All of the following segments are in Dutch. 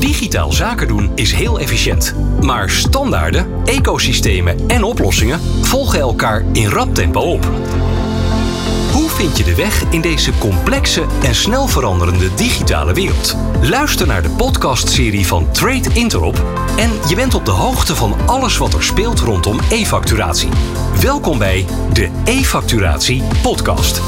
Digitaal zaken doen is heel efficiënt. Maar standaarden, ecosystemen en oplossingen volgen elkaar in rap tempo op. Hoe vind je de weg in deze complexe en snel veranderende digitale wereld? Luister naar de podcastserie van Trade Interop en je bent op de hoogte van alles wat er speelt rondom e-facturatie. Welkom bij de e-facturatie podcast.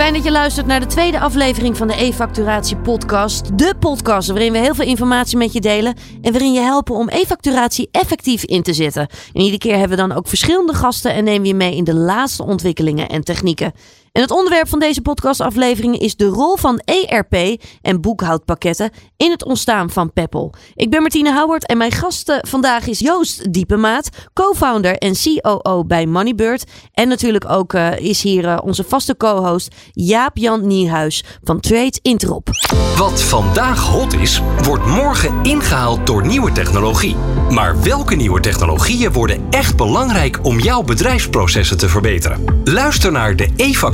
Fijn dat je luistert naar de tweede aflevering van de e-facturatie podcast. De podcast waarin we heel veel informatie met je delen en waarin je helpen om e-facturatie effectief in te zetten. En iedere keer hebben we dan ook verschillende gasten en nemen we je mee in de laatste ontwikkelingen en technieken. En het onderwerp van deze podcastaflevering is de rol van ERP en boekhoudpakketten in het ontstaan van Peppel. Ik ben Martine Howard en mijn gast vandaag is Joost Diepemaat, co-founder en COO bij Moneybird. En natuurlijk ook uh, is hier uh, onze vaste co-host Jaap-Jan Niehuis van Trade Interop. Wat vandaag hot is, wordt morgen ingehaald door nieuwe technologie. Maar welke nieuwe technologieën worden echt belangrijk om jouw bedrijfsprocessen te verbeteren? Luister naar de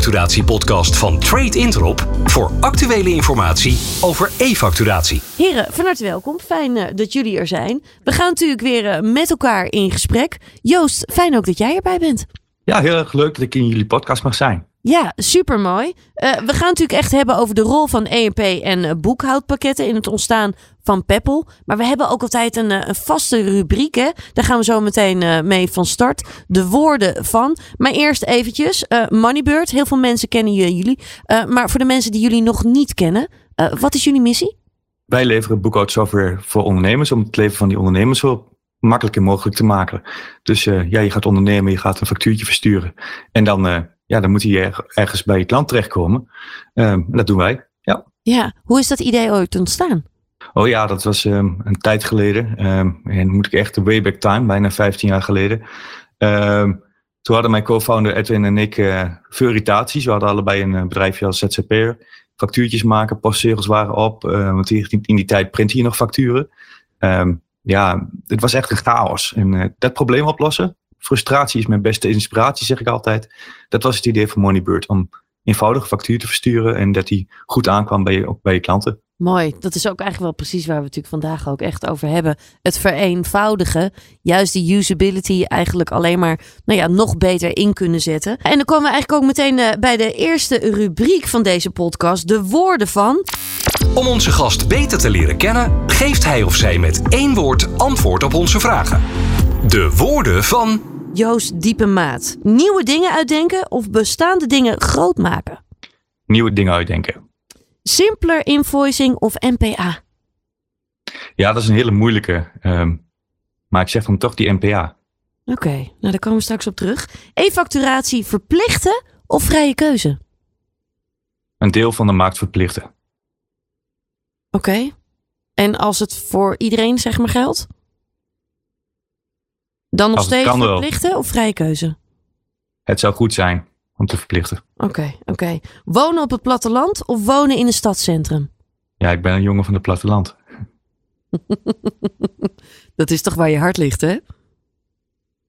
e-facturatiepodcast van Trade Interop voor actuele informatie over e-facturatie. Heren, van harte welkom. Fijn uh, dat jullie er zijn. We gaan natuurlijk weer uh, met elkaar in gesprek. Joost, fijn ook dat jij erbij bent. Ja, heel erg leuk dat ik in jullie podcast mag zijn. Ja, super mooi. Uh, we gaan natuurlijk echt hebben over de rol van ERP en uh, boekhoudpakketten in het ontstaan van Peppel. Maar we hebben ook altijd een, een vaste rubriek. Hè? Daar gaan we zo meteen mee van start. De woorden van. Maar eerst eventjes. Moneybird. Heel veel mensen kennen jullie. maar voor de mensen die jullie nog niet kennen. wat is jullie missie? Wij leveren boekhoudsoftware voor ondernemers. Om het leven van die ondernemers zo makkelijker mogelijk te maken. Dus ja, je gaat ondernemen. Je gaat een factuurtje versturen. En dan ja, dan moet hij ergens bij het land terechtkomen. Um, dat doen wij, ja. Ja, hoe is dat idee ooit ontstaan? Oh ja, dat was um, een tijd geleden. Um, en moet ik echt de way back time, bijna 15 jaar geleden. toen hadden mijn co-founder Edwin en ik uh, veel irritaties. We hadden allebei een bedrijfje als ZZP'er. Factuurtjes maken, postzegels waren op. Uh, want in die tijd print je nog facturen. ja, het was echt een chaos. En uh, dat probleem oplossen, frustratie is mijn beste inspiratie, zeg ik altijd. Dat was het idee van Moneybird. Om eenvoudige factuur te versturen en dat die goed aankwam bij je, bij je klanten. Mooi, dat is ook eigenlijk wel precies waar we het natuurlijk vandaag ook echt over hebben. Het vereenvoudigen, juist die usability eigenlijk alleen maar nou ja, nog beter in kunnen zetten. En dan komen we eigenlijk ook meteen uh, bij de eerste rubriek van deze podcast, de woorden van... Om onze gast beter te leren kennen, geeft hij of zij met één woord antwoord op onze vragen. De woorden van Joost Diepe Maat. Nieuwe dingen uitdenken of bestaande dingen groot maken? Nieuwe dingen uitdenken. Simpeler invoicing of NPA? Ja, dat is een hele moeilijke. Um, maar ik zeg dan toch die NPA. Oké, okay, nou daar komen we straks op terug. E-facturatie verplichten of vrije keuze? Een deel van de markt verplichten. Oké. Okay. En als het voor iedereen zeg maar geldt? Dan nog steeds verplichten of vrije keuze? Het zou goed zijn om te verplichten. Oké, okay, oké. Okay. Wonen op het platteland of wonen in een stadscentrum? Ja, ik ben een jongen van het platteland. dat is toch waar je hart ligt, hè?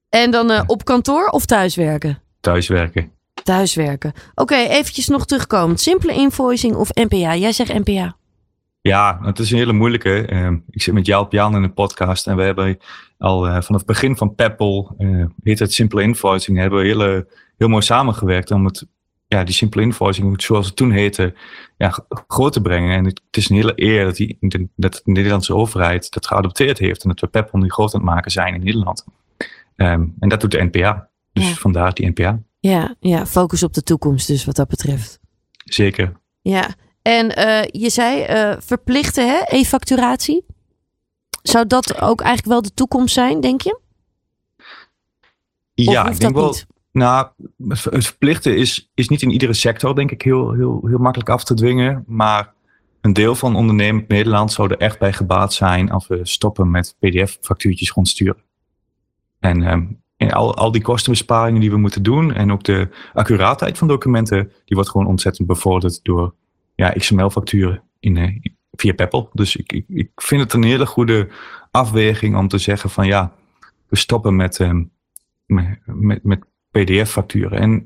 En dan uh, op kantoor of thuiswerken? Thuiswerken. Thuiswerken. Oké, okay, eventjes nog terugkomen. Simpele invoicing of NPA? Jij zegt NPA. Ja, het is een hele moeilijke. Uh, ik zit met jou op Jan in een podcast en we hebben al uh, vanaf het begin van Peppel, uh, heet het Simple Invoicing, hebben we hele, heel mooi samengewerkt om het, ja, die Simple Invoicing, zoals het toen heette, ja, groot te brengen. En het is een hele eer dat, die, dat de Nederlandse overheid dat geadopteerd heeft en dat we Peppel nu groot aan het maken zijn in Nederland. Um, en dat doet de NPA. Dus ja. vandaar die NPA. Ja, ja, focus op de toekomst dus wat dat betreft. Zeker. Ja, en uh, je zei uh, verplichten, hè, e-facturatie. Zou dat ook eigenlijk wel de toekomst zijn, denk je? Ja, ik denk wel. Niet? Nou, het verplichten is, is niet in iedere sector, denk ik, heel, heel, heel makkelijk af te dwingen. Maar een deel van ondernemend Nederland zou er echt bij gebaat zijn als we stoppen met PDF-factuurtjes rondsturen. En, um, en al, al die kostenbesparingen die we moeten doen en ook de accuraatheid van documenten, die wordt gewoon ontzettend bevorderd door ja, XML-facturen in, uh, via Peppel. Dus ik, ik, ik, vind het een hele goede afweging om te zeggen van ja, we stoppen met, um, met, met, met PDF-facturen. En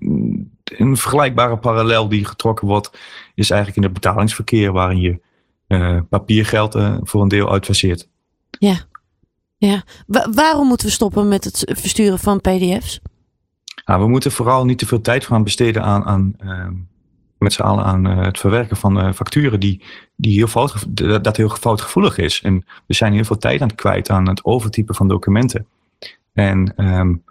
een vergelijkbare parallel die getrokken wordt, is eigenlijk in het betalingsverkeer, waarin je uh, papiergeld uh, voor een deel uitfaseert. Ja, ja. waarom moeten we stoppen met het versturen van PDF's? Nou, we moeten vooral niet te veel tijd gaan besteden aan, aan ehm, met z'n allen aan het verwerken van facturen die, die heel fout, dat heel foutgevoelig is. En we zijn heel veel tijd aan het kwijt aan het overtypen van documenten. En um,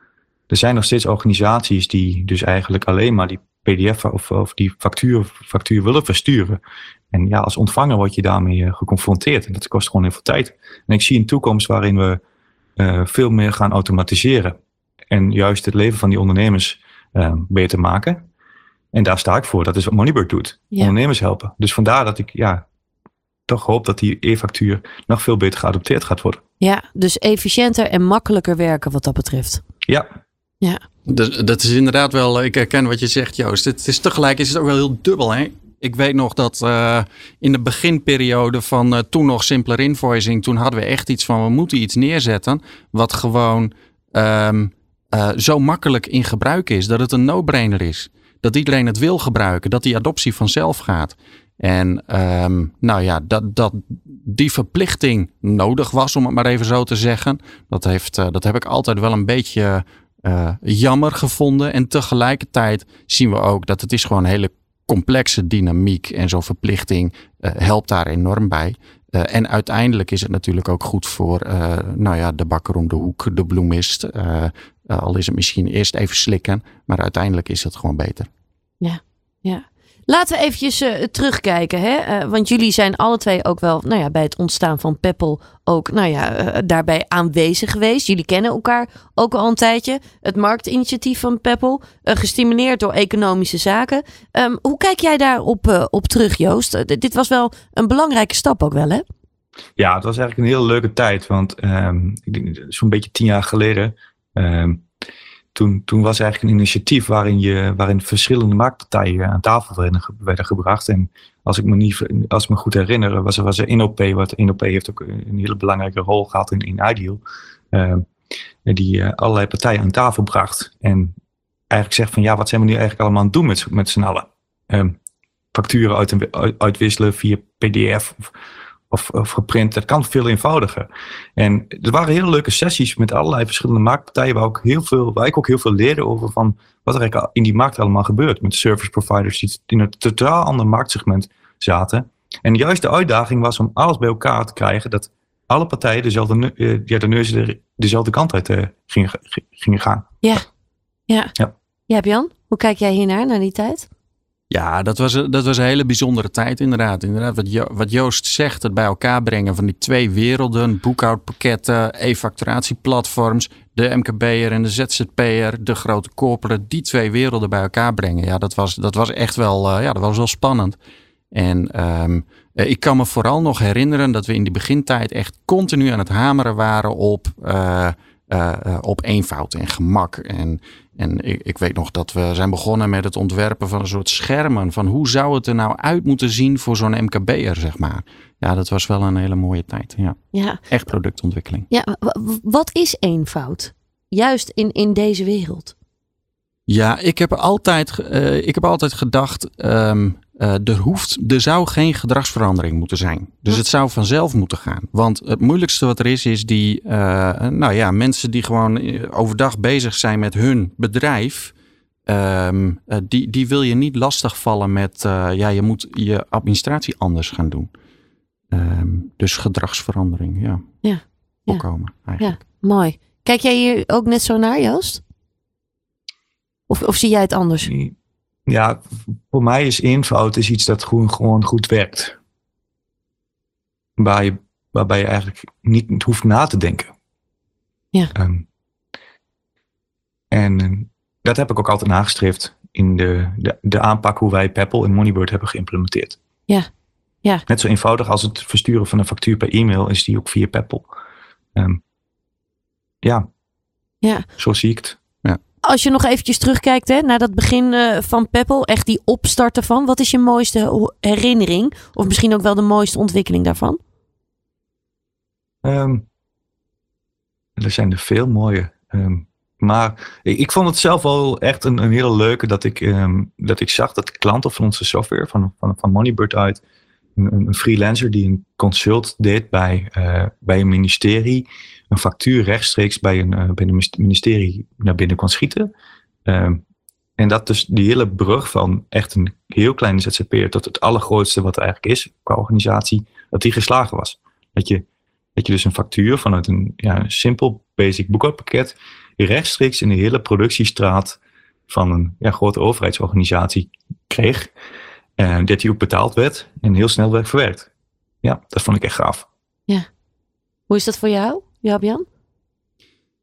er zijn nog steeds organisaties die dus eigenlijk alleen maar die PDF of, of die factuur, factuur willen versturen. En ja, als ontvanger word je daarmee eh, geconfronteerd. En dat kost gewoon heel veel tijd. En ik zie een toekomst waarin we veel meer gaan automatiseren. En juist het leven van die ondernemers uh, beter maken. En daar sta ik voor. Dat is wat Moneybird doet. Ondernemers helpen. Dus vandaar dat ik ja, toch hoop dat die e-factuur nog veel beter geadopteerd gaat worden. Ja, dus efficiënter en makkelijker werken wat dat betreft. Ja. Ja. Dat, dat is inderdaad wel, ik herken wat je zegt Joost. Het is tegelijk is het ook wel heel dubbel hè. Ik weet nog dat uh, in de beginperiode van uh, toen nog simpeler invoicing, toen hadden we echt iets van we moeten iets neerzetten wat gewoon um, uh, zo makkelijk in gebruik is dat het een no-brainer is. Dat iedereen het wil gebruiken, dat die adoptie vanzelf gaat. En um, nou ja, dat, dat die verplichting nodig was, om het maar even zo te zeggen. Dat, heeft, dat heb ik altijd wel een beetje uh, jammer gevonden. En tegelijkertijd zien we ook dat het is gewoon een hele complexe dynamiek. En zo'n verplichting uh, helpt daar enorm bij. En uiteindelijk is het natuurlijk ook goed voor nou ja, de bakker om de hoek, de bloemist. Al is het misschien eerst even slikken, maar uiteindelijk is het gewoon beter. Ja, ja. Laten we eventjes uh, terugkijken. Hè? Uh, want jullie zijn alle twee ook wel nou ja, bij het ontstaan van Peppel ook nou ja, uh, daarbij aanwezig geweest. Jullie kennen elkaar ook al een tijdje. Het marktinitiatief van Peppel, gestimuleerd door economische zaken. Um, hoe kijk jij daarop op terug, Joost? dit was wel een belangrijke stap ook wel, hè? Ja, het was eigenlijk een hele leuke tijd. Want um, zo'n beetje tien jaar geleden... Um, toen, toen was eigenlijk een initiatief waarin, je, waarin verschillende marktpartijen aan tafel werden, gebracht. En als ik me, niet, als ik me goed herinner, was er, was er INOP, wat INOP heeft ook een hele belangrijke rol gehad in, Ideal. Uh, die uh, allerlei partijen aan tafel bracht. En eigenlijk zegt van ja, wat zijn we nu eigenlijk allemaal aan het doen met, met z'n allen? Um, facturen uit, uitwisselen via PDF. Of, of, of geprint. Dat kan veel eenvoudiger. En er waren hele leuke sessies met allerlei verschillende marktpartijen waar, ook heel veel, waar ik ook heel veel leerde over van wat er eigenlijk in die markt allemaal gebeurt. Met service providers die in een totaal ander marktsegment zaten. En juist de uitdaging was om alles bij elkaar te krijgen dat alle partijen dezelfde, uh, ja, de neus dezelfde kant uit uh, gingen, gingen gaan. Ja. Ja. ja. Ja, hoe kijk jij hiernaar, naar die tijd? Ja, dat was, dat was een hele bijzondere tijd inderdaad. inderdaad wat, jo wat Joost zegt, het bij elkaar brengen van die twee werelden. Boekhoudpakketten, e-facturatieplatforms, de MKB'er en de ZZP'er, de grote corporate. Die twee werelden bij elkaar brengen. Ja, dat was, dat was echt wel, uh, ja, dat was wel spannend. En um, ik kan me vooral nog herinneren dat we in die begintijd echt continu aan het hameren waren op... Uh, uh, op eenvoud en gemak. En en ik, ik, weet nog dat we zijn begonnen met het ontwerpen van een soort schermen. Van hoe zou het er nou uit moeten zien voor zo'n MKB'er, zeg maar. Ja, dat was wel een hele mooie tijd. Ja. ja. Echt productontwikkeling. Ja, wat is eenvoud? Juist in, in deze wereld. Ja, ik heb altijd, uh, ik heb altijd gedacht, um, uh, er, hoeft, er zou geen gedragsverandering moeten zijn. Dus het zou vanzelf moeten gaan. Want het moeilijkste wat er is, is die, uh, nou ja, mensen die gewoon overdag bezig zijn met hun bedrijf. Um, die, die wil je niet lastigvallen met, ja, je moet je administratie anders gaan doen. Um, dus gedragsverandering, ja. Ja. Voorkomen, eigenlijk. Ja, mooi. Kijk jij hier ook net zo naar, Joost? Of, of zie jij het anders? Ja, voor mij is eenvoud is iets dat gewoon, gewoon goed werkt. Waar je, waarbij je eigenlijk niet hoeft na te denken. Ja. Um, en ehm, dat heb ik ook altijd nagestreefd in de, de, de aanpak hoe wij Peppel en Moneybird hebben geïmplementeerd. Ja. ja. Net zo eenvoudig als het versturen van een factuur per e-mail is die ook via Peppel. Um, ja. ja. Zo zie ik het als je nog eventjes terugkijkt hè, naar dat begin uh, van Peppel, echt die opstarten van, wat is je mooiste herinnering? Of misschien ook wel de mooiste ontwikkeling daarvan? Um, er zijn er veel mooie. Um, maar ik, vond het zelf wel echt een, een hele leuke dat ik, um, dat ik zag dat klanten van onze software, van, van, van Moneybird uit, een, een freelancer die een consult deed bij, uh, bij een ministerie, een factuur rechtstreeks bij een, uh, bij een ministerie naar binnen kon schieten. Uh, en dat dus die hele brug van echt een heel kleine ZZP'er tot het allergrootste wat er eigenlijk is qua organisatie, dat die geslagen was. Dat je, dat je dus een factuur vanuit een, ja, een simpel basic boekhoudpakket rechtstreeks in de hele productiestraat van een ja, grote overheidsorganisatie kreeg. En dat die ook betaald werd en heel snel werd verwerkt. Ja, dat vond ik echt gaaf. Ja. Hoe is dat voor jou, Jaap-Jan?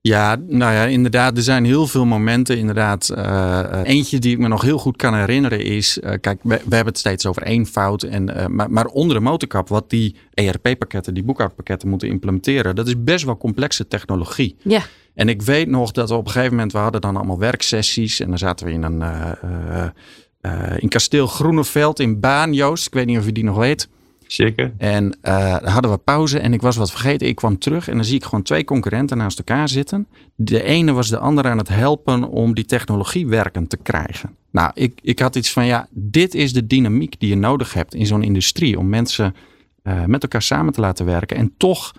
Ja, nou ja, inderdaad, er zijn heel veel momenten. Inderdaad, uh, eentje die ik me nog heel goed kan herinneren is, uh, kijk, we, we, hebben het steeds over één fout. En, maar, maar, onder de motorkap, wat die ERP-pakketten, die boekhoudpakketten moeten implementeren, dat is best wel complexe technologie. Ja. En ik weet nog dat we op een gegeven moment, we hadden dan allemaal werksessies en dan zaten we in een, in kasteel Groeneveld in Baan, Joost. Ik weet niet of je die nog weet. Zeker. En uh, hadden we pauze en ik was wat vergeten. Ik kwam terug en dan zie ik gewoon twee concurrenten naast elkaar zitten. De ene was de andere aan het helpen om die technologie werkend te krijgen. Nou, ik, ik had iets van ja, dit is de dynamiek die je nodig hebt in zo'n industrie. Om mensen uh, met elkaar samen te laten werken en toch,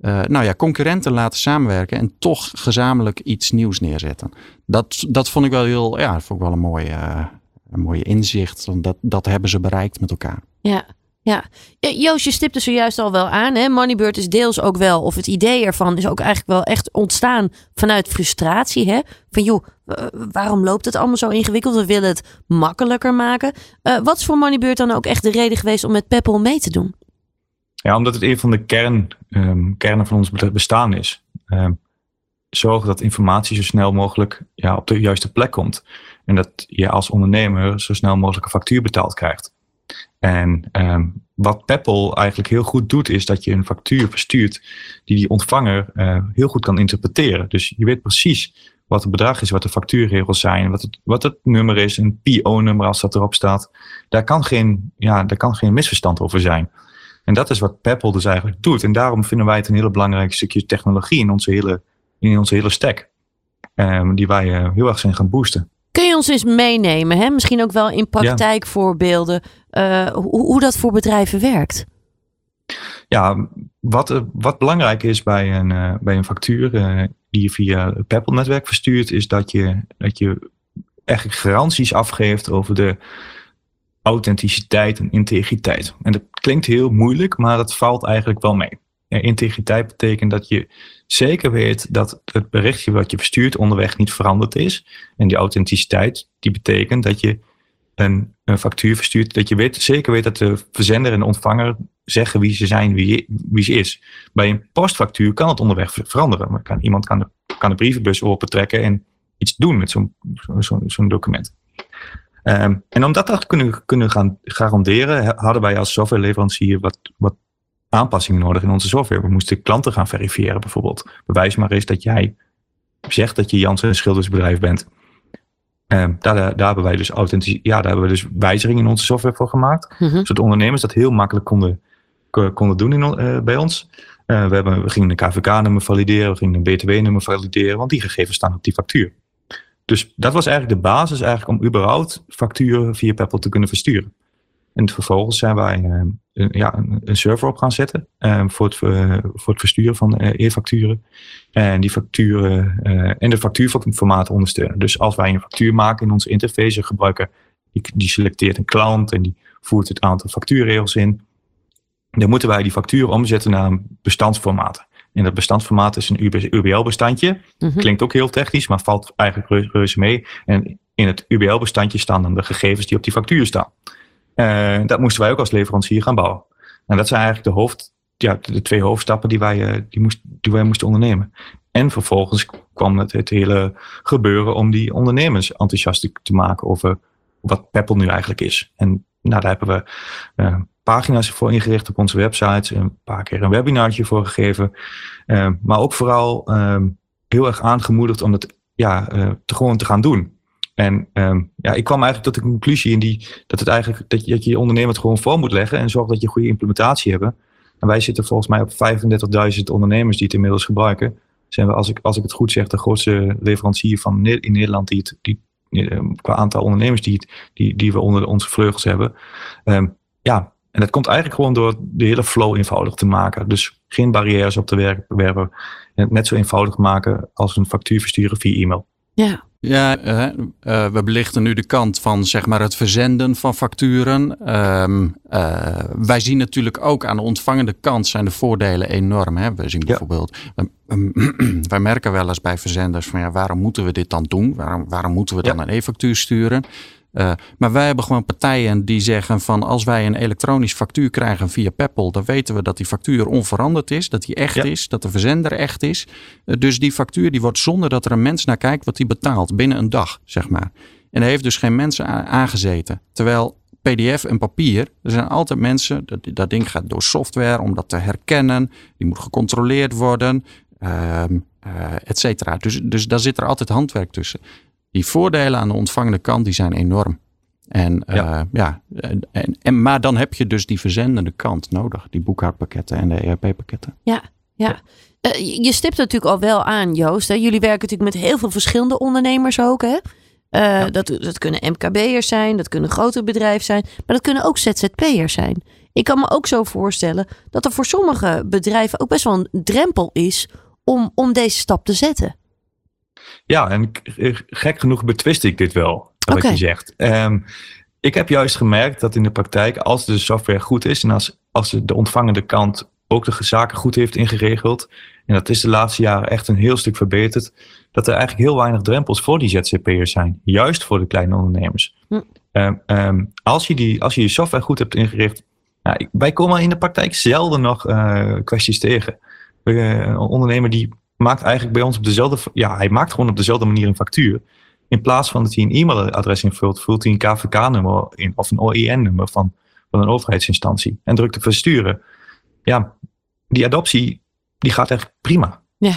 uh, nou ja, concurrenten laten samenwerken en toch gezamenlijk iets nieuws neerzetten. Dat, dat vond ik wel heel, ja, dat vond ik wel een mooie, een mooie inzicht. Want dat, dat hebben ze bereikt met elkaar. Ja. Ja. Joost, je stipte zojuist al wel aan. Hè? Moneybird is deels ook wel, of het idee ervan is ook eigenlijk wel echt ontstaan vanuit frustratie. Hè? Van joh, waarom loopt het allemaal zo ingewikkeld? We willen het makkelijker maken. Uh, wat is voor Moneybird dan ook echt de reden geweest om met Peppel mee te doen? Ja, omdat het een van de kern, um, kernen van ons bestaan is. Um, zorgen dat informatie zo snel mogelijk ja, op de juiste plek komt. En dat je als ondernemer zo snel mogelijk een factuur betaald krijgt. En um, wat Peppel eigenlijk heel goed doet, is dat je een factuur verstuurt die die ontvanger uh, heel goed kan interpreteren. Dus je weet precies wat het bedrag is, wat de factuurregels zijn, wat het, wat het nummer is, een PO-nummer als dat erop staat. Daar kan, geen, ja, daar kan geen misverstand over zijn. En dat is wat Peppel dus eigenlijk doet. En daarom vinden wij het een hele belangrijk stukje technologie in onze hele, in onze hele stack. Um, die wij uh, heel erg zijn gaan boosten. Kun je ons eens meenemen, hè? misschien ook wel in praktijkvoorbeelden, uh, hoe, hoe dat voor bedrijven werkt? Ja, wat, wat belangrijk is bij een, uh, bij een factuur die je via het Peppel-netwerk verstuurt, is dat je, dat je eigenlijk garanties afgeeft over de authenticiteit en integriteit. En dat klinkt heel moeilijk, maar dat valt eigenlijk wel mee. Integriteit betekent dat je zeker weet dat het berichtje wat je verstuurt onderweg niet veranderd is. En die authenticiteit, die betekent dat je een, een factuur verstuurt, dat je weet, zeker weet dat de verzender en de ontvanger zeggen wie ze zijn, wie, wie ze is. Bij een postfactuur kan het onderweg veranderen. Maar kan, iemand kan de, kan de brievenbus en iets doen met zo'n zo, zo document. Um, en om dat te kunnen, kunnen gaan garanderen, hadden wij als softwareleverancier wat, wat aanpassingen nodig in onze software. We moesten klanten gaan verifiëren bijvoorbeeld. Bewijs maar eens dat jij zegt dat je Janssen Schildersbedrijf bent. Um, daar, daar, hebben wij dus ja, daar hebben we dus wijzigingen in onze software voor gemaakt. -hmm. Zodat ondernemers dat heel makkelijk konden, konden doen in, uh, bij ons. Uh, we, hebben, we gingen een KVK-nummer valideren, we gingen een BTW-nummer valideren, want die gegevens staan op die factuur. Dus dat was eigenlijk de basis eigenlijk om überhaupt facturen via Peppel te kunnen versturen. En vervolgens zijn wij uh, een, ja, een, server op gaan zetten uh, voor, het, uh, voor het versturen van e-facturen. En die facturen en de factuurformaten ondersteunen. Dus als wij een factuur maken in onze interface, gebruiken die, die selecteert een klant en die voert het aantal factuurregels in. Dan moeten wij die factuur omzetten naar een bestandsformaat. En dat bestandsformaat is een UBL-bestandje. Mm -hmm. Klinkt ook heel technisch, maar valt eigenlijk reuze mee. En in het UBL-bestandje staan dan de gegevens die op die factuur staan. Uh, dat moesten wij ook als leverancier gaan bouwen. En dat zijn eigenlijk de, hoofd, ja, de twee hoofdstappen die wij, uh, die, moest, die wij moesten ondernemen. En vervolgens kwam het, hele gebeuren om die ondernemers enthousiast te maken over wat Peppel nu eigenlijk is. En nou, daar hebben we uh, pagina's voor ingericht op onze websites. Een paar keer een webinartje voor gegeven. maar ook vooral heel erg aangemoedigd om het ja, gewoon te gaan doen. En um, ja, ik kwam eigenlijk tot de conclusie in die, dat, het eigenlijk, dat, je, dat je je ondernemer het gewoon voor moet leggen en zorg dat je goede implementatie hebt. En wij zitten volgens mij op 35.000 ondernemers die het inmiddels gebruiken. Zijn we, als ik, als ik het goed zeg, de grootste leverancier van in Nederland die het, die, qua aantal ondernemers die, het, die, die we onder onze vleugels hebben. Um, ja, en dat komt eigenlijk gewoon door de hele flow eenvoudig te maken. Dus geen barrières op te werpen. En het net zo eenvoudig maken als een factuur versturen via e-mail. Ja, ja, uh, uh, we belichten nu de kant van zeg maar, het verzenden van facturen. Um, uh, wij zien natuurlijk ook aan de ontvangende kant zijn de voordelen enorm. Hè? We zien bijvoorbeeld, wij merken wel eens bij verzenders van ja, waarom moeten we dit dan doen? Waarom, waarom moeten we dan ja. een e-factuur sturen? Uh, maar wij hebben gewoon partijen die zeggen van als wij een elektronisch factuur krijgen via Peppel, dan weten we dat die factuur onveranderd is, dat die echt ja. is, dat de verzender echt is. Uh, dus die factuur die wordt zonder dat er een mens naar kijkt wat die betaalt binnen een dag, zeg maar. En er heeft dus geen mensen aangezeten. Terwijl PDF en papier, er zijn altijd mensen, dat, dat ding gaat door software om dat te herkennen, die moet gecontroleerd worden, uh, et cetera. Dus, dus daar zit er altijd handwerk tussen die voordelen aan de ontvangende kant die zijn enorm. En ja, uh, ja en, en, maar dan heb je dus die verzendende kant nodig, die boekhoudpakketten en de ERP-pakketten. Ja, ja. Uh, je stipt natuurlijk al wel aan, Joost. Hè? Jullie werken natuurlijk met heel veel verschillende ondernemers ook. Hè? Uh, ja. dat, dat kunnen MKB'ers zijn, dat kunnen grote bedrijven zijn, maar dat kunnen ook ZZP'ers zijn. Ik kan me ook zo voorstellen dat er voor sommige bedrijven ook best wel een drempel is om, om deze stap te zetten. Ja, en gek genoeg betwist ik dit wel, wat okay. je zegt. Um, ik heb juist gemerkt dat in de praktijk, als de software goed is en als, als de ontvangende kant ook de zaken goed heeft ingeregeld, en dat is de laatste jaren echt een heel stuk verbeterd, dat er eigenlijk heel weinig drempels voor die ZZP'ers zijn. Juist voor de kleine ondernemers. Hm. Um, um, als, je die, als je je software goed hebt ingericht, nou, wij komen in de praktijk zelden nog uh, kwesties tegen. Uh, een ondernemer die maakt eigenlijk bij ons op dezelfde, ja, hij maakt gewoon op dezelfde manier een factuur. In plaats van dat hij een e-mailadres invult, vult hij een KVK-nummer in of een OIN-nummer van, van een overheidsinstantie en drukt op versturen. Ja, die adoptie, die gaat echt prima. Ja,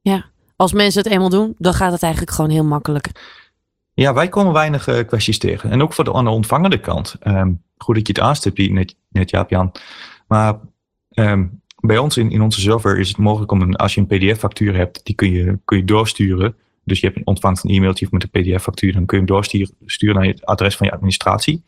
ja. Als mensen het eenmaal doen, dan gaat het eigenlijk gewoon heel makkelijk. Ja, wij komen weinig uh, kwesties tegen. En ook voor de, aan de ontvangende kant. Um, goed dat je het aanstipt, net, net Jaap-Jan. Maar um, bij ons in, in onze server is het mogelijk om een, als je een PDF-factuur hebt, die kun je, kun je doorsturen. Dus je hebt, ontvangt een e-mailtje met een PDF-factuur, dan kun je hem doorsturen naar het adres van je administratie.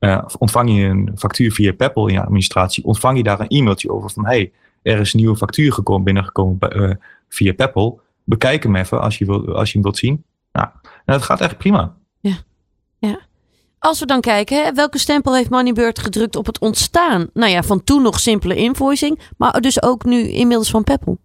Uh, ontvang je een factuur via Peppel in je administratie, ontvang je daar een e-mailtje over van hey, er is een nieuwe factuur gekomen, binnengekomen uh, via Peppel. Bekijk hem even als je, wil, als je hem wilt zien. Nou, en dat gaat echt prima. Ja, ja. Als we dan kijken, hè, welke stempel heeft Moneybird gedrukt op het ontstaan? Nou ja, van toen nog simpele invoicing, maar dus ook nu inmiddels van Peppel.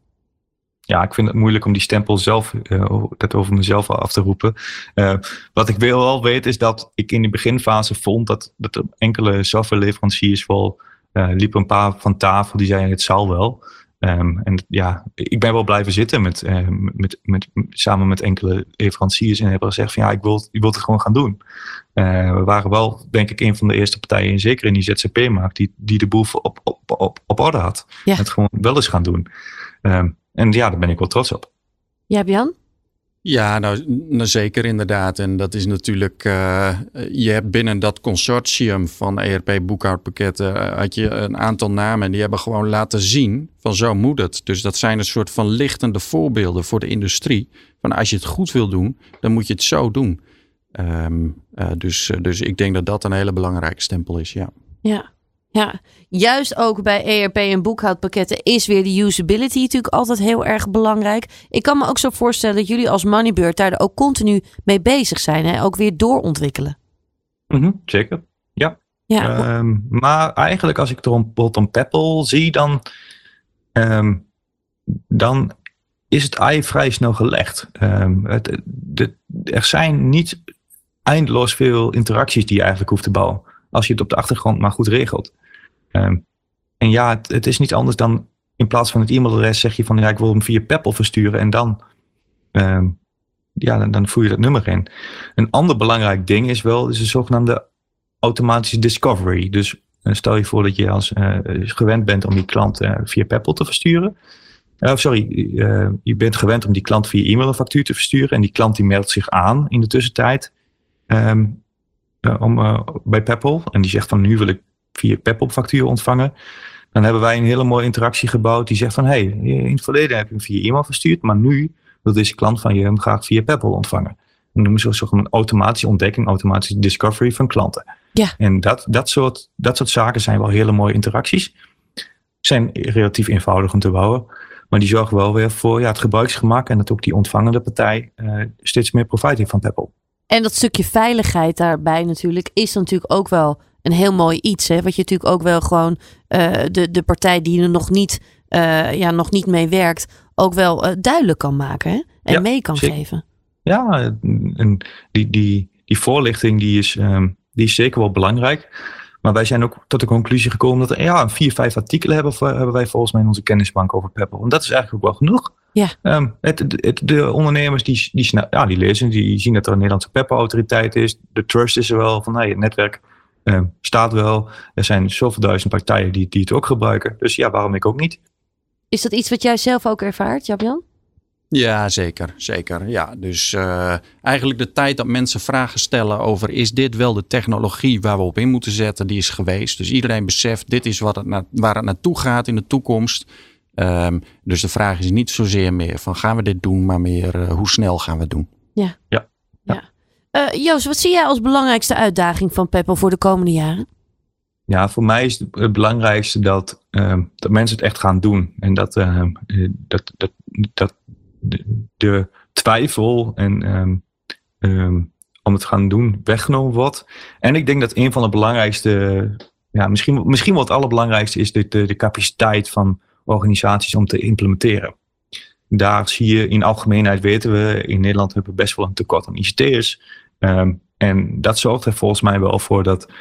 Ja, ik vind het moeilijk om die stempel zelf, uh, dat over mezelf af te roepen. Uh, wat ik wel weet is dat ik in de beginfase vond dat, dat er enkele softwareleveranciers wel uh, liepen een paar van tafel die zeiden het zal wel. Um, en ja, ik ben wel blijven zitten met, uh, met, met, samen met enkele leveranciers en hebben gezegd van ja, ik wil, ik wil het gewoon gaan doen. Uh, we waren wel, denk ik, een van de eerste partijen, zeker in die ZZP-markt, die, die de boel op, op, op, op orde had. Ja. Het gewoon wel eens gaan doen. Um, en ja, daar ben ik wel trots op. Ja, Jan? Ja, nou, nou, zeker inderdaad. En dat is natuurlijk, uh, je hebt binnen dat consortium van ERP boekhoudpakketten, uh, had je een aantal namen en die hebben gewoon laten zien van zo moet het. Dus dat zijn een soort van lichtende voorbeelden voor de industrie. Van als je het goed wil doen, dan moet je het zo doen. Um, uh, dus, dus ik denk dat dat een hele belangrijke stempel is, ja. Ja, ja, juist ook bij ERP en boekhoudpakketten is weer de usability natuurlijk altijd heel erg belangrijk. Ik kan me ook zo voorstellen dat jullie als Moneybird daar ook continu mee bezig zijn. Hè? Ook weer doorontwikkelen. Mm -hmm, zeker, ja. ja. Um, maar eigenlijk als ik er bijvoorbeeld een Peppel zie, dan, um, dan is het ei vrij snel gelegd. Um, het, de, er zijn niet eindeloos veel interacties die je eigenlijk hoeft te bouwen. Als je het op de achtergrond maar goed regelt. Um, en ja, het, is niet anders dan in plaats van het e-mailadres zeg je van ja, ik wil hem via Peppel versturen en dan, um, ja, dan, dan, voer je dat nummer in. Een ander belangrijk ding is wel is de zogenaamde automatische discovery. Dus uh, stel je voor dat je als uh, gewend bent om die klant uh, via Peppel te versturen. Sorry, je bent gewend om die klant via e-mail een factuur te versturen en die klant die meldt zich aan in de tussentijd um, om, bij Peppel en die zegt van nu wil ik via Peppel factuur ontvangen. Dan hebben wij een hele mooie interactie gebouwd die zegt van hey, in het verleden heb je hem via e-mail verstuurd, maar nu wil deze klant van je hem graag via Peppel ontvangen. Dan noemen ze een automatische ontdekking, automatische discovery van klanten. Ja. En dat, dat, soort, dat soort zaken zijn wel hele mooie interacties. Zijn relatief eenvoudig om te bouwen. Maar die zorgen wel weer voor ja, het gebruiksgemak en dat ook die ontvangende partij uh, steeds meer profijt heeft van Peppel. En dat stukje veiligheid daarbij natuurlijk is natuurlijk ook wel een heel mooi iets. Hè? Wat je natuurlijk ook wel gewoon uh, de, de partij die er nog niet, uh, ja, nog niet mee werkt, ook wel uh, duidelijk kan maken hè? en Ja, mee kan zeker. geven. Ja, en die, die, die voorlichting die is, um, die is zeker wel belangrijk. Maar wij zijn ook tot de conclusie gekomen dat er ja, vier, vijf artikelen hebben, hebben wij volgens mij in onze kennisbank over Peppel. En dat is eigenlijk ook wel genoeg. Ja. Um, het, het, de ondernemers die, die, ja, die lezen, die zien dat er een Nederlandse Peppel-autoriteit is. De trust is er wel van, hey, het netwerk um, staat wel. Er zijn zoveel duizend partijen die, die het ook gebruiken. Dus ja, waarom ik ook niet? Is dat iets wat jij zelf ook ervaart, Jabian? Ja, zeker. zeker. Ja, dus uh, eigenlijk de tijd dat mensen vragen stellen over is dit wel de technologie waar we op in moeten zetten, die is geweest. Dus iedereen beseft dit is wat het na, waar het naartoe gaat in de toekomst. Um, dus de vraag is niet zozeer meer van gaan we dit doen, maar meer uh, hoe snel gaan we het doen. Ja. Ja. ja. Uh, Joost, wat zie jij als belangrijkste uitdaging van Peppel voor de komende jaren? Ja, voor mij is het belangrijkste dat, um, dat mensen het echt gaan doen. En dat, um, dat, dat, dat de, de twijfel en um, um, om het gaan doen weggenomen wordt. En ik denk dat een van de belangrijkste, ja, misschien, misschien wel het allerbelangrijkste is de, de, de capaciteit van organisaties om te implementeren. Daar zie je in algemeenheid, weten we, in Nederland hebben we best wel een tekort aan ICT'ers. Um, en dat zorgt er volgens mij wel voor dat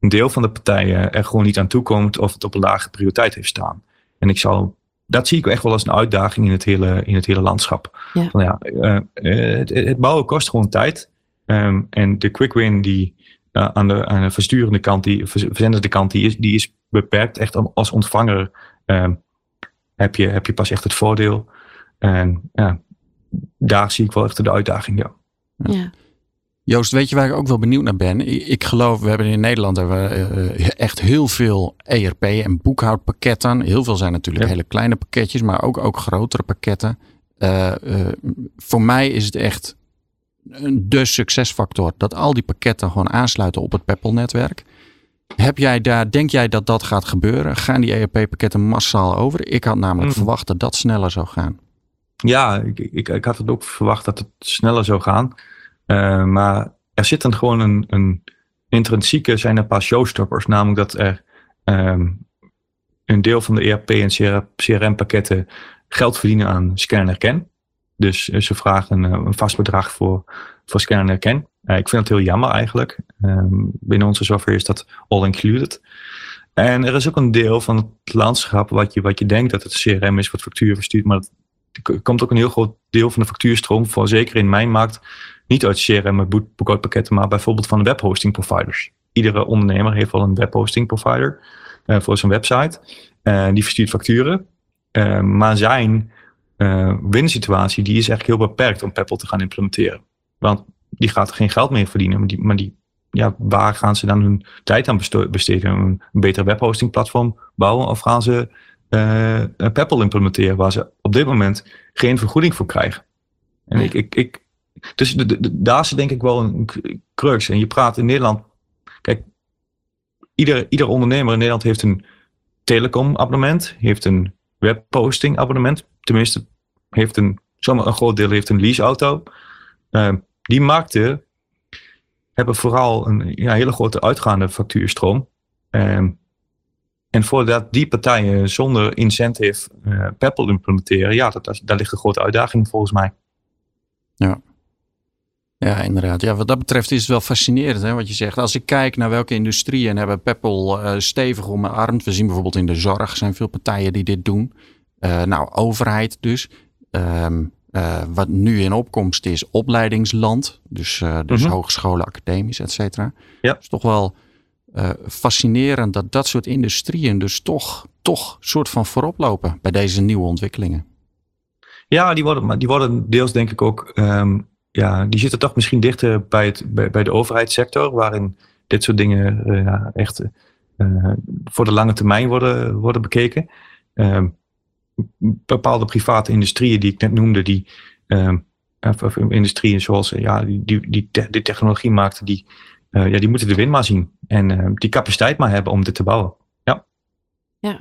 een deel van de partijen er gewoon niet aan toekomt of het op een lage prioriteit heeft staan. En ik zal dat zie ik echt wel als een uitdaging in het hele, in het hele landschap. Ja. Van ja, uh, het, het, bouwen kost gewoon tijd. Um, en de quick win die uh, aan, de, aan de versturende kant, die verzendende kant, die is, die is beperkt. Echt als ontvanger um, heb, je, heb je pas echt het voordeel. En ja, daar zie ik wel echt de uitdaging, ja. ja. Joost, weet je waar ik ook wel benieuwd naar ben? Ik geloof, we hebben in Nederland hebben we, uh, echt heel veel ERP en boekhoudpakketten. Heel veel zijn natuurlijk ja. hele kleine pakketjes, maar ook, ook grotere pakketten. Uh, uh, voor mij is het echt de succesfactor dat al die pakketten gewoon aansluiten op het Peppel-netwerk. Heb jij daar, denk jij dat dat gaat gebeuren? Gaan die ERP-pakketten massaal over? Ik had namelijk mm. verwacht dat dat sneller zou gaan. Ja, ik, ik, ik had het ook verwacht dat het sneller zou gaan. Uh, maar er zit dan gewoon een, een intrinsieke, zijn een paar showstoppers. Namelijk dat er um, een deel van de ERP en CRM pakketten geld verdienen aan scan en herken. Dus uh, ze vragen een, een, vast bedrag voor, voor scan en herken. Uh, ik vind dat heel jammer eigenlijk. Um, binnen onze software is dat all included. En er is ook een deel van het landschap wat je, wat je denkt dat het CRM is wat facturen verstuurt. Maar er komt ook een heel groot deel van de factuurstroom, voor zeker in mijn markt, niet uit CRM en boekhoudpakketten, maar bijvoorbeeld van webhosting providers. Iedere ondernemer heeft wel een webhosting provider uh, voor zijn website. Uh, die verstuurt facturen. Uh, maar zijn winsituatie die is eigenlijk heel beperkt om Peppel te gaan implementeren. Want die gaat geen geld meer verdienen. Maar, die, maar die, ja, waar gaan ze dan hun tijd aan besteden? Een, een betere webhosting platform bouwen? Of gaan ze Peppel implementeren waar ze op dit moment geen vergoeding voor krijgen? En ik, ik, ik, dus de, de, de, daar zit denk ik wel een crux. En je praat in Nederland. Kijk, ieder, ieder ondernemer in Nederland heeft een telecom abonnement, heeft een webposting abonnement. Tenminste, heeft een, zomaar een groot deel heeft een leaseauto. Uh, die markten hebben vooral een ja, hele grote uitgaande factuurstroom. Uh, en voordat die partijen zonder incentive uh, implementeren, ja, dat, daar ligt een grote uitdaging volgens mij. Ja. Ja, inderdaad. Ja, wat dat betreft is het wel fascinerend hè, wat je zegt. Als ik kijk naar welke industrieën hebben Peppel uh, stevig omarmd. We zien bijvoorbeeld in de zorg zijn veel partijen die dit doen. Uh, nou, overheid dus. Um, uh, wat nu in opkomst is opleidingsland. Dus, dus mm -hmm. hogescholen, academisch, et cetera. Ja. Het is toch wel fascinerend dat dat soort industrieën dus toch, toch soort van voorop lopen bij deze nieuwe ontwikkelingen. Ja, die worden, die worden deels denk ik ook um, ja, die zitten toch misschien dichter bij, het, bij, bij de overheidssector, waarin dit soort dingen uh, echt uh, voor de lange termijn worden, worden bekeken. Uh, bepaalde private industrieën die ik net noemde, die of industrieën zoals ja, die, die, die, te, die technologie maakten, die ja, die moeten de win maar zien. En die capaciteit maar hebben om dit te bouwen. Ja. ja.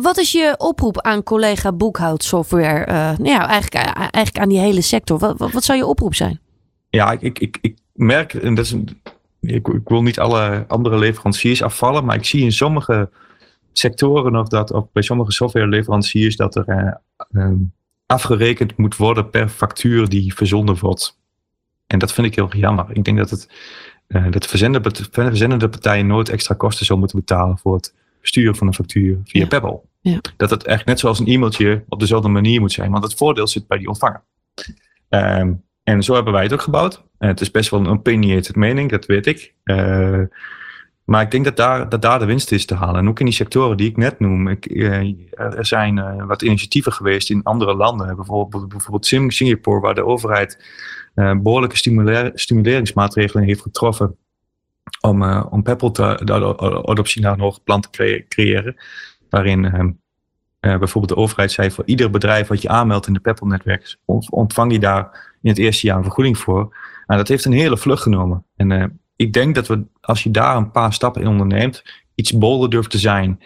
wat is je oproep aan collega boekhoudsoftware? nou ja, eigenlijk, eigenlijk aan die hele sector. Wat, wat, wat zou je oproep zijn? Ja, ik, ik, ik merk, en dat is een, ik, ik, wil niet alle andere leveranciers afvallen, maar ik zie in sommige sectoren of dat, of bij sommige softwareleveranciers dat er uh, afgerekend moet worden per factuur die verzonden wordt. En dat vind ik heel jammer. Ik denk dat het uh, dat verzendende, verzendende partijen nooit extra kosten zou moeten betalen voor het sturen van een factuur via ja. Pebble. Ja. Dat het echt net zoals een e-mailtje op dezelfde manier moet zijn, want het voordeel zit bij die ontvanger. Um, en zo hebben wij het ook gebouwd. En het is best wel een opinionated mening, dat weet ik. Uh, maar ik denk dat daar, daar de winst is te halen. En ook in die sectoren die ik net noem. Ik, uh, er zijn uh, wat initiatieven geweest in andere landen. Bijvoorbeeld, bijvoorbeeld Singapore, waar de overheid behoorlijke stimuleringsmaatregelen heeft getroffen. Om, om Peppel te, adoptie naar een hoger plan te creëren. Waarin bijvoorbeeld de overheid zei: voor ieder bedrijf wat je aanmeldt in de Peppel-netwerk, ontvang je daar in het eerste jaar een vergoeding voor. Nou, dat heeft een hele vlucht genomen. En uh, ik denk dat we, als je daar een paar stappen in onderneemt, iets bolder durft te zijn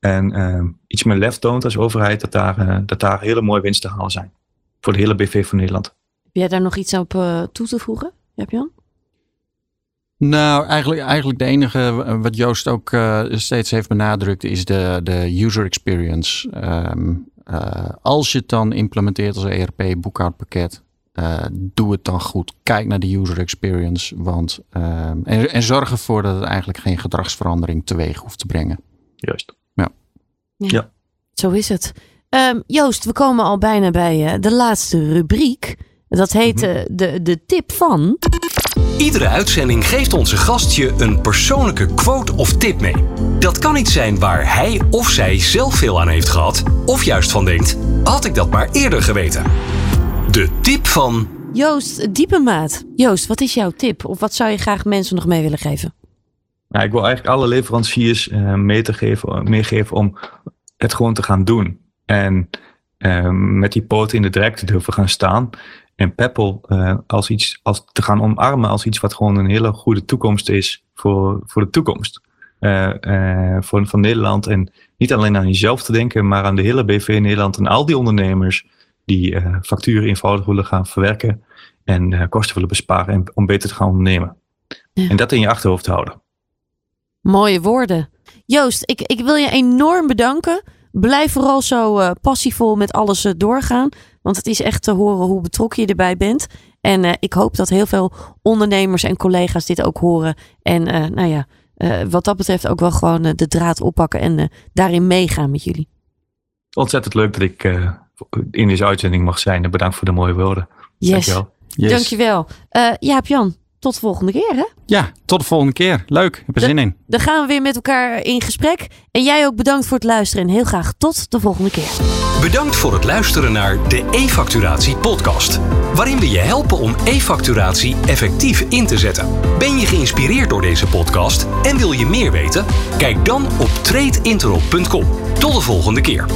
en uh, iets meer lef toont als overheid, dat daar, uh, dat daar hele mooie winsten te halen zijn. Voor de hele BV van Nederland. Heb jij daar nog iets op toe te voegen, Jan? Nou, eigenlijk, eigenlijk de enige wat Joost ook steeds heeft benadrukt is de, de user experience. Um, als je het dan implementeert als ERP boekhoudpakket, uh, doe het dan goed. Kijk naar de user experience. Want, uh, en, en zorg ervoor dat het eigenlijk geen gedragsverandering teweeg hoeft te brengen. Juist. Ja. ja. Zo is het. Um, Joost, we komen al bijna bij uh, de laatste rubriek. Dat heet mm de, de tip van. Iedere uitzending geeft onze gast je een persoonlijke quote of tip mee. Dat kan iets zijn waar hij of zij zelf veel aan heeft gehad, of juist van denkt: had ik dat maar eerder geweten. De tip van. Joost Diepenmaat. Joost, wat is jouw tip? Of wat zou je graag mensen nog mee willen geven? Nou, ik wil eigenlijk alle leveranciers uh, mee te geven, meegeven om het gewoon te gaan doen. En uh, met die poten in de drek te durven gaan staan. En Peppel uh, als iets als te gaan omarmen als iets wat gewoon een hele goede toekomst is voor, voor de toekomst. voor, van Nederland. En niet alleen aan jezelf te denken, maar aan de hele BV Nederland en al die ondernemers die uh, facturen eenvoudig willen gaan verwerken en uh, kosten willen besparen en, om beter te gaan ondernemen. En dat in je achterhoofd houden. Mooie woorden. Joost, ik, ik wil je enorm bedanken. Blijf vooral zo uh, passievol met alles doorgaan. Want het is echt te horen hoe betrokken je erbij bent. En ik hoop dat heel veel ondernemers en collega's dit ook horen. En nou ja, wat dat betreft ook wel gewoon de draad oppakken en daarin meegaan met jullie. Ontzettend leuk dat ik in deze uitzending mag zijn. bedankt voor de mooie woorden. Yes. Dankjewel. Yes. Dankjewel. Uh, Jaap Jan, tot de volgende keer hè? Ja, tot de volgende keer. Leuk, heb er zin in. Dan gaan we weer met elkaar in gesprek. En jij ook bedankt voor het luisteren en heel graag tot de volgende keer. Bedankt voor het luisteren naar de e-facturatie podcast. Waarin we je helpen om e-facturatie effectief in te zetten. Ben je geïnspireerd door deze podcast en wil je meer weten? Kijk dan op tradeintero.com. Tot de volgende keer.